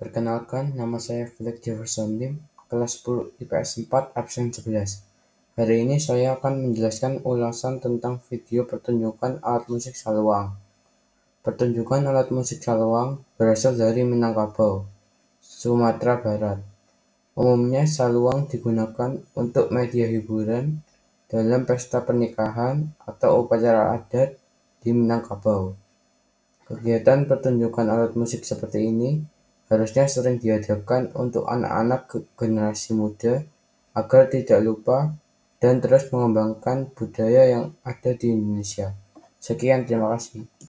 Perkenalkan, nama saya Felix Jefferson Lim, kelas 10 IPS 4, absen 11. Hari ini saya akan menjelaskan ulasan tentang video pertunjukan alat musik saluang. Pertunjukan alat musik saluang berasal dari Minangkabau, Sumatera Barat. Umumnya saluang digunakan untuk media hiburan dalam pesta pernikahan atau upacara adat di Minangkabau. Kegiatan pertunjukan alat musik seperti ini harusnya sering diadakan untuk anak-anak generasi muda agar tidak lupa dan terus mengembangkan budaya yang ada di Indonesia. Sekian, terima kasih.